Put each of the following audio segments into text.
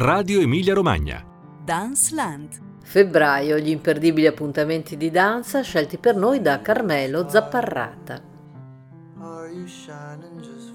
Radio Emilia Romagna. Dance Land. Febbraio, gli imperdibili appuntamenti di danza scelti per noi da Carmelo Zapparrata. Are you shining just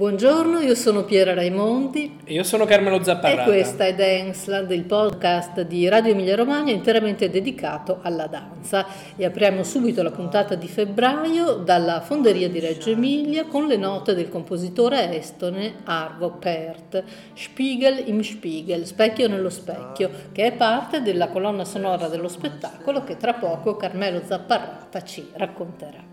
Buongiorno, io sono Piera Raimondi. E io sono Carmelo Zapparrata. E questa è Danceland, il podcast di Radio Emilia Romagna interamente dedicato alla danza. E apriamo subito la puntata di febbraio dalla Fonderia di Reggio Emilia con le note del compositore estone Arvo Pärt, Spiegel im Spiegel, Specchio nello specchio, che è parte della colonna sonora dello spettacolo che tra poco Carmelo Zapparrata ci racconterà.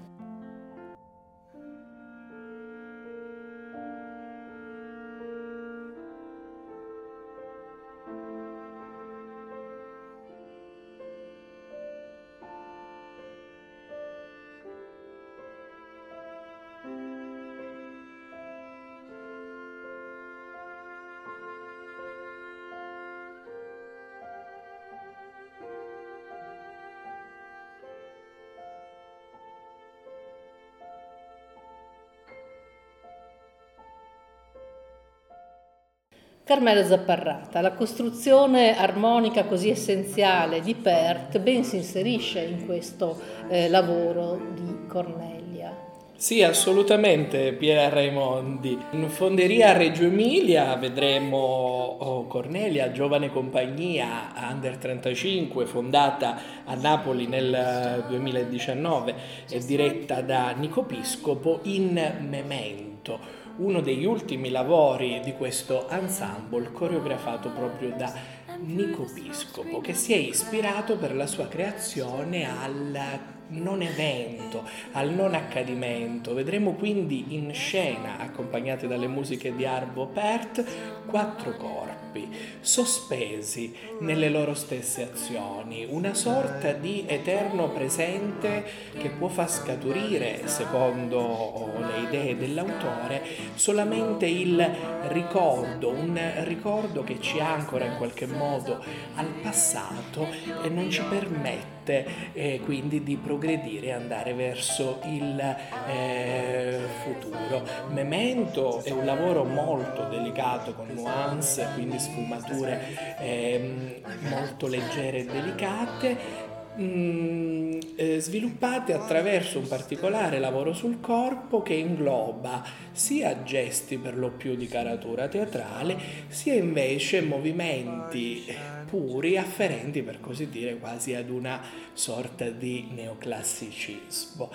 Carmelo Zapparrata, la costruzione armonica così essenziale di Pert ben si inserisce in questo eh, lavoro di Cornelia. Sì, assolutamente, Piera Raimondi. In fonderia Reggio Emilia vedremo oh, Cornelia, giovane compagnia Under 35, fondata a Napoli nel 2019 e diretta da Nico Piscopo in Memento uno degli ultimi lavori di questo ensemble coreografato proprio da Nico Piscopo che si è ispirato per la sua creazione al non evento, al non accadimento. Vedremo quindi in scena, accompagnate dalle musiche di Arvo Pert, quattro corpi sospesi nelle loro stesse azioni, una sorta di eterno presente che può far scaturire, secondo le idee dell'autore, solamente il ricordo, un ricordo che ci ancora in qualche modo al passato e non ci permette eh, quindi di progredire e andare verso il eh, futuro. Memento è un lavoro molto delicato con nuance, quindi sfumature eh, molto leggere e delicate Mm, eh, sviluppate attraverso un particolare lavoro sul corpo che ingloba sia gesti per lo più di caratura teatrale, sia invece movimenti puri afferenti per così dire quasi ad una sorta di neoclassicismo.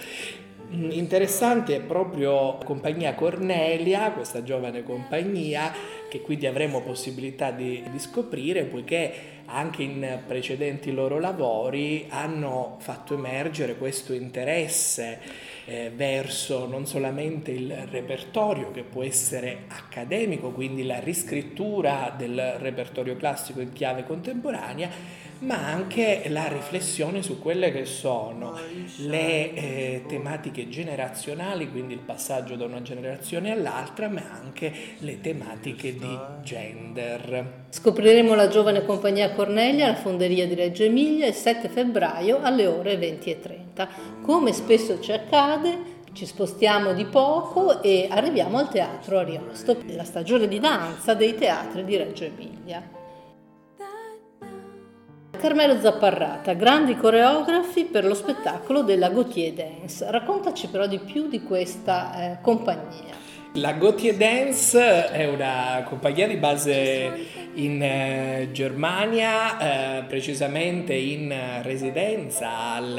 Mm, interessante è proprio Compagnia Cornelia, questa giovane compagnia che quindi avremo possibilità di, di scoprire poiché anche in precedenti loro lavori hanno fatto emergere questo interesse eh, verso non solamente il repertorio che può essere accademico, quindi la riscrittura del repertorio classico in chiave contemporanea, ma anche la riflessione su quelle che sono le eh, tematiche generazionali, quindi il passaggio da una generazione all'altra, ma anche le tematiche di gender. Scopriremo la giovane compagnia Cornelia alla fonderia di Reggio Emilia il 7 febbraio alle ore 20.30. Come spesso ci accade, ci spostiamo di poco e arriviamo al teatro Ariosto, la stagione di danza dei teatri di Reggio Emilia. Carmelo Zapparrata, grandi coreografi per lo spettacolo della Gautier Dance. Raccontaci però di più di questa eh, compagnia. La Gautier Dance è una compagnia di base in eh, Germania, eh, precisamente in residenza al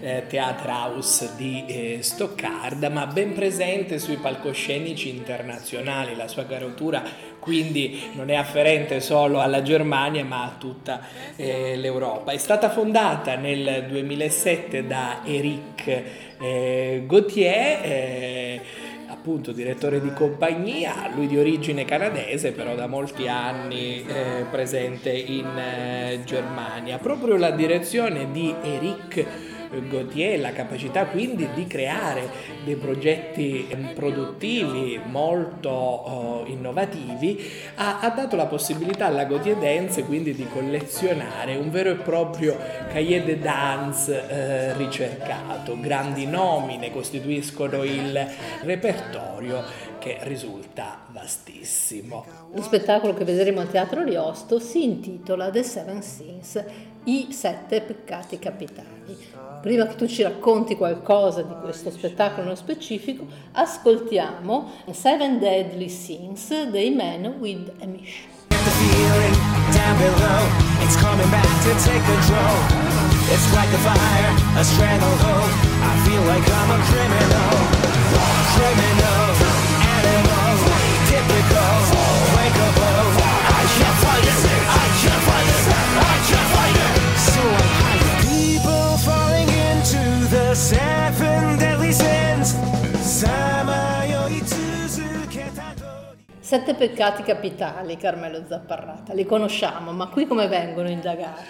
eh, Theaterhaus di eh, Stoccarda, ma ben presente sui palcoscenici internazionali. La sua caratura quindi non è afferente solo alla Germania ma a tutta eh, l'Europa. È stata fondata nel 2007 da Eric eh, Gauthier appunto direttore di compagnia, lui di origine canadese, però da molti anni eh, presente in eh, Germania. Proprio la direzione di Eric Gautier, la capacità quindi di creare dei progetti produttivi molto oh, innovativi, ha, ha, dato la possibilità alla Gautier Dance quindi di collezionare un vero e proprio cahier de dance eh, ricercato. Grandi nomi ne costituiscono il repertorio che risulta vastissimo. Lo spettacolo che vedremo al Teatro Riosto si intitola The Seven Sins, i sette peccati capitali. Prima che tu ci racconti qualcosa di questo spettacolo nello specifico, ascoltiamo Seven Deadly Sins dei Men with a Mission. It's like a fire, a stranglehold. I feel like I'm a criminal, criminal. Sette peccati capitali, Carmelo Zapparrata, li conosciamo, ma qui come vengono indagati?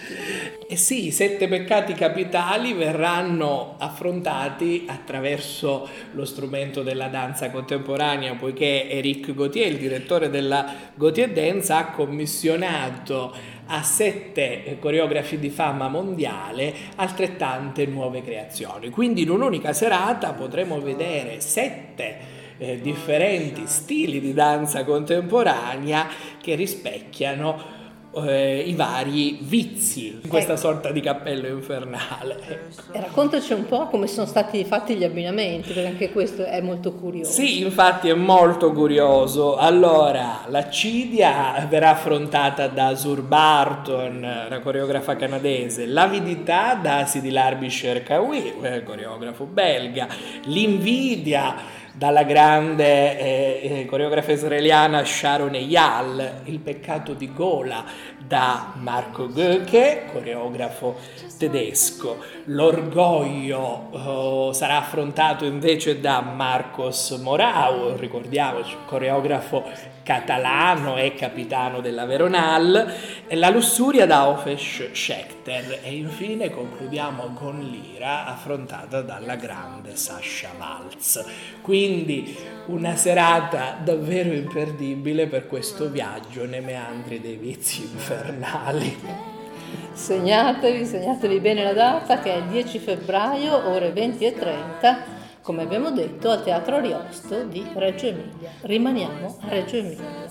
Eh sì, i sette peccati capitali verranno affrontati attraverso lo strumento della danza contemporanea, poiché Eric Gauthier, il direttore della Gauthier Dance, ha commissionato a sette coreografi di fama mondiale altrettante nuove creazioni. Quindi in un'unica serata potremo vedere sette eh, differenti stili di danza contemporanea che rispecchiano eh, i vari vizi in questa ecco. sorta di cappello infernale. Ecco. E raccontaci un po' come sono stati fatti gli abbinamenti, perché anche questo è molto curioso. Sì, infatti è molto curioso. Allora, la Cidia verrà affrontata da Zur Barton, la coreografa canadese, l'avidità da Sidi Larbisher Kawi, coreografo belga, l'invidia dalla grande eh, eh, coreografa israeliana Sharon Eyal, Il peccato di gola da Marco Goethe, coreografo tedesco. L'orgoglio oh, sarà affrontato invece da Marcos Morau, ricordiamoci, coreografo catalano e capitano della Veronal, la lussuria da Ofesh Schechter e infine concludiamo con l'ira affrontata dalla grande Sasha Waltz. Quindi una serata davvero imperdibile per questo viaggio nei meandri dei vizi infernali. Segnatevi, segnatevi bene la data che è il 10 febbraio, ore 20 e 30 come abbiamo detto, al Teatro Ariosto di Reggio Emilia. Rimaniamo a Reggio Emilia.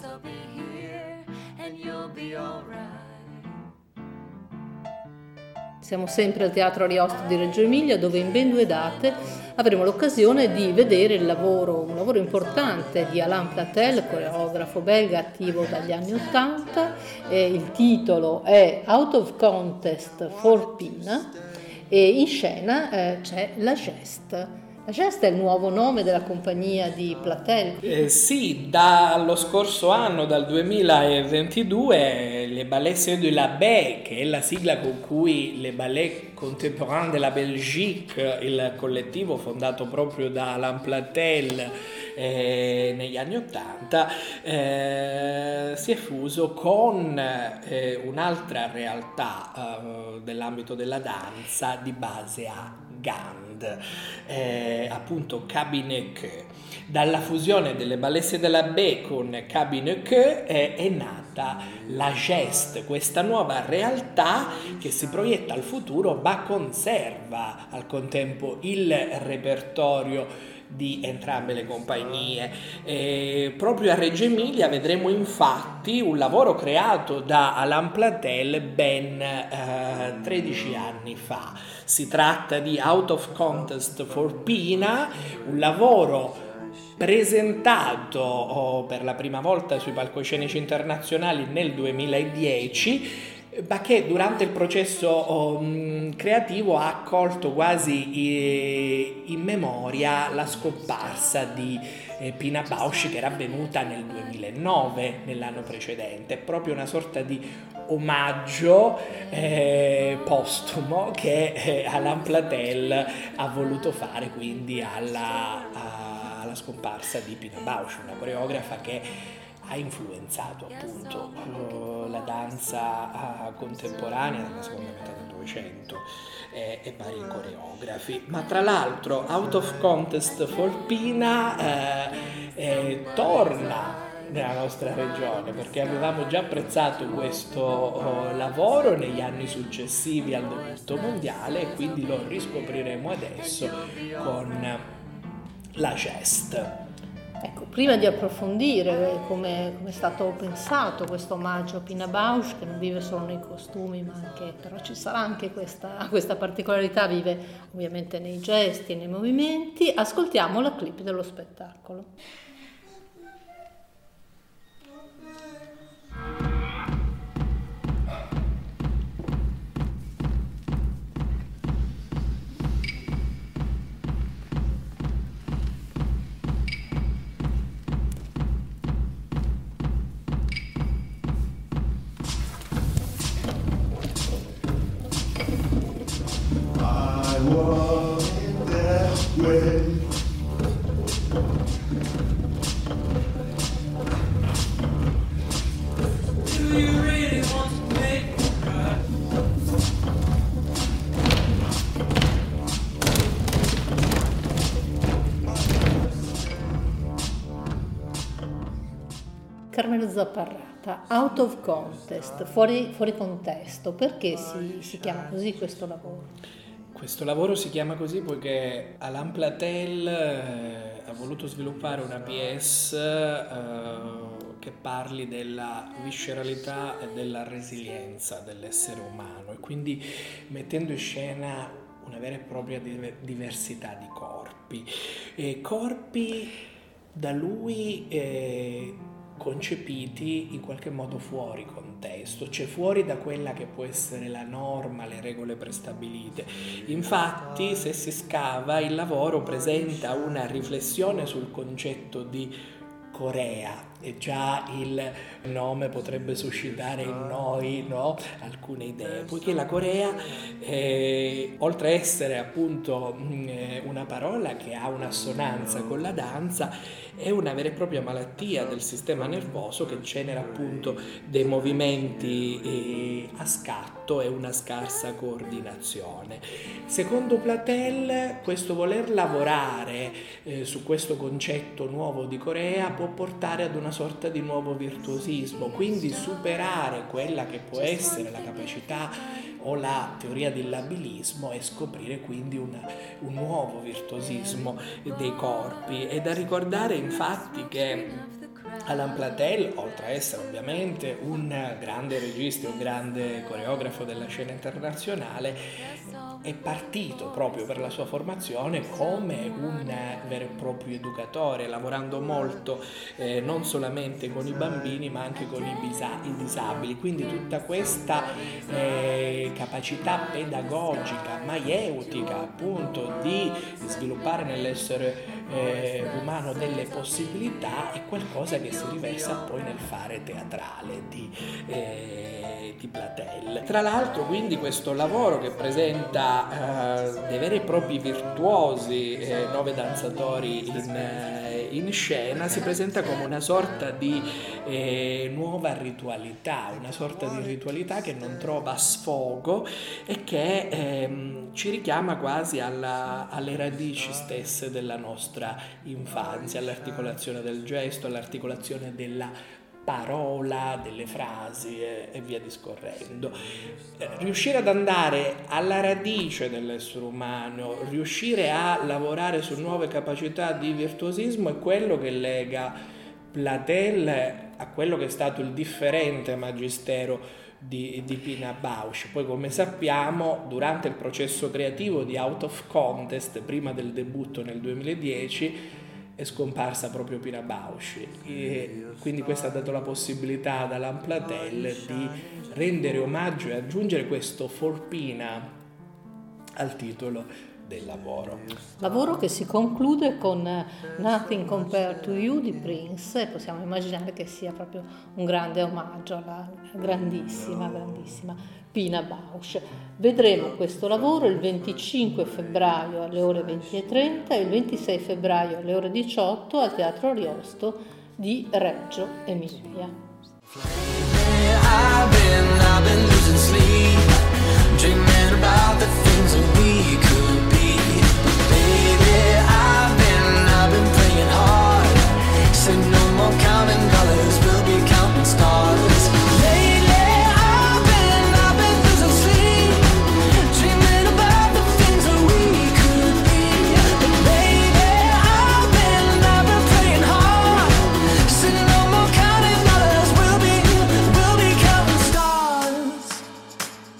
Siamo sempre al Teatro Ariosto di Reggio Emilia dove in ben due date avremo l'occasione di vedere il lavoro, un lavoro importante di Alain Platel, coreografo belga attivo dagli anni Ottanta. il titolo è Out of Contest for Pina e in scena eh, c'è la geste Gesta è il nuovo nome della compagnia di Platel? Eh, sì, dallo scorso anno, dal 2022, le Ballets de la Baie, che è la sigla con cui le Ballets Contemporains de la Belgique, il collettivo fondato proprio da Alain Platel, eh, negli anni Ottanta, eh, si è fuso con eh, un'altra realtà eh, dell'ambito della danza di base a Gand, eh, appunto Cabinet Dalla fusione delle Ballesse della B con Cabinet eh, è nata la Geste, questa nuova realtà che si proietta al futuro ma conserva al contempo il repertorio di entrambe le compagnie. Eh, proprio a Reggio Emilia vedremo infatti un lavoro creato da Alain Platel ben eh, 13 anni fa. Si tratta di Out of Contest for Pina, un lavoro presentato oh, per la prima volta sui palcoscenici internazionali nel 2010 ma che durante il processo um, creativo ha accolto quasi in memoria la scomparsa di eh, Pina Bausch che era avvenuta nel 2009, nell'anno precedente, proprio una sorta di omaggio eh, postumo che eh, Alain Platel ha voluto fare quindi alla, a, alla scomparsa di Pina Bausch, una coreografa che ha influenzato appunto la danza contemporanea nella seconda metà del 1900 e, e vari coreografi. Ma tra l'altro Out of Contest Folpina eh, eh, torna nella nostra regione perché avevamo già apprezzato questo oh, lavoro negli anni successivi al debutto mondiale e quindi lo riscopriremo adesso con la Chest. Ecco, prima di approfondire come, è stato pensato questo omaggio a Pina Bausch, che non vive solo nei costumi, ma anche, però ci sarà anche questa, questa particolarità, vive ovviamente nei gesti e nei movimenti, ascoltiamo la clip dello spettacolo. Carmelo Zapparrata, out of contest, fuori, fuori contesto, perché si, si, chiama così questo lavoro? Questo lavoro si chiama così poiché Alain Platel eh, ha voluto sviluppare una PS eh, che parli della visceralità e della resilienza dell'essere umano e quindi mettendo in scena una vera e propria diversità di corpi. E corpi da lui eh, concepiti in qualche modo fuori contesto, cioè fuori da quella che può essere la norma, le regole prestabilite. Infatti, se si scava, il lavoro presenta una riflessione sul concetto di Corea e già il nome potrebbe suscitare in noi no? alcune idee, poiché la Corea, eh, oltre a essere appunto mm, eh, una parola che ha un'assonanza con la danza, è una vera e propria malattia del sistema nervoso che genera appunto dei movimenti eh, a scatto e una scarsa coordinazione. Secondo Platel, questo voler lavorare eh, su questo concetto nuovo di Corea può portare ad una una sorta di nuovo virtuosismo, quindi superare quella che può essere la capacità o la teoria dell'abilismo e scoprire quindi una, un nuovo virtuosismo dei corpi. È da ricordare infatti che Alan Platel, oltre a essere ovviamente un grande regista, un grande coreografo della scena internazionale, è partito proprio per la sua formazione come un vero e proprio educatore, lavorando molto eh, non solamente con i bambini ma anche con i, bisa- i disabili. Quindi tutta questa eh, capacità pedagogica, maieutica appunto di sviluppare nell'essere eh, umano delle possibilità è qualcosa che si riversa poi nel fare teatrale di, di Platel. Tra l'altro quindi questo lavoro che presenta eh, dei veri e propri virtuosi, eh, nove danzatori in, eh, in, scena, si presenta come una sorta di eh, nuova ritualità, una sorta di ritualità che non trova sfogo e che ehm, ci richiama quasi alla, alle radici stesse della nostra infanzia, all'articolazione del gesto, all'articolazione della parola, delle frasi e, e, via discorrendo. Eh, riuscire ad andare alla radice dell'essere umano, riuscire a lavorare su nuove capacità di virtuosismo è quello che lega Platel a quello che è stato il differente magistero di, di, Pina Bausch. Poi come sappiamo durante il processo creativo di Out of Contest, prima del debutto nel 2010, è scomparsa proprio Pina Bausch. E quindi questo ha dato la possibilità ad Alan Platel di rendere omaggio e aggiungere questo Forpina al titolo del lavoro. Lavoro che si conclude con Nothing Compared to You di Prince e possiamo immaginare che sia proprio un grande omaggio alla grandissima, grandissima Pina Bausch. Vedremo questo lavoro il 25 febbraio alle ore 20.30 e il 26 febbraio alle ore 18 al Teatro Ariosto di Reggio Emilia. I've been, I've been about the things that we could Said no more counting dollars,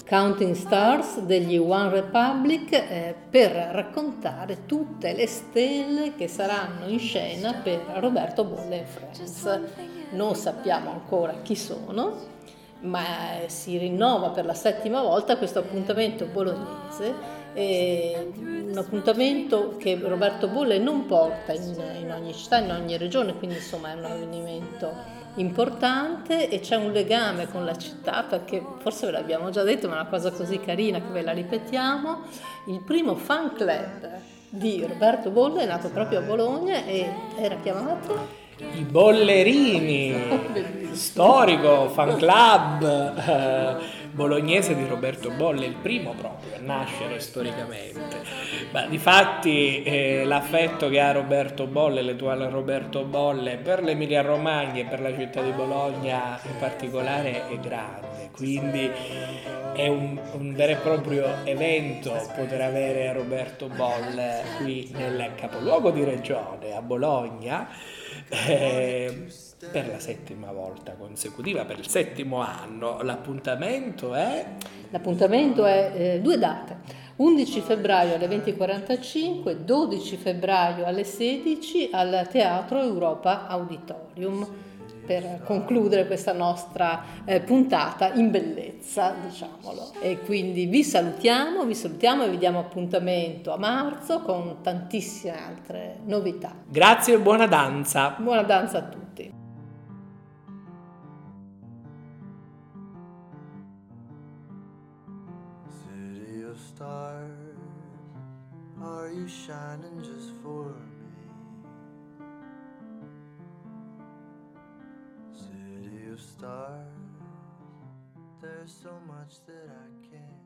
Counting Stars degli One Republic eh, per raccontare tutte le stelle che saranno in scena per Roberto Bolle e Friends. Non sappiamo ancora chi sono, ma eh, si rinnova per la settima volta questo appuntamento bolognese, un appuntamento che Roberto Bolle non porta in, in ogni città, in ogni regione, quindi insomma è un avvenimento importante e c'è un legame con la città perché forse ve l'abbiamo già detto ma è una cosa così carina che ve la ripetiamo. Il primo fan club di Roberto Bolle è nato proprio a Bologna e era chiamato? I Bollerini, storico fan club bolognese di Roberto Bolle, il primo proprio a nascere storicamente. Ma difatti eh, l'affetto che ha Roberto Bolle, l'attuale Roberto Bolle, per l'Emilia Romagna e per la città di Bologna in particolare è grande, quindi è un, un vero e proprio evento poter avere Roberto Bolle qui nel capoluogo di regione, a Bologna eh, per la settima volta consecutiva, per il settimo anno. L'appuntamento è? L'appuntamento è eh, due date. 11 febbraio alle 20.45, 12 febbraio alle 16 al Teatro Europa Auditorium per concludere questa nostra eh, puntata in bellezza, diciamolo. E quindi vi salutiamo, vi salutiamo e vi diamo appuntamento a marzo con tantissime altre novità. Grazie e buona danza. Buona danza a tutti. Are you shining just for me? City of stars. There's so much that I can't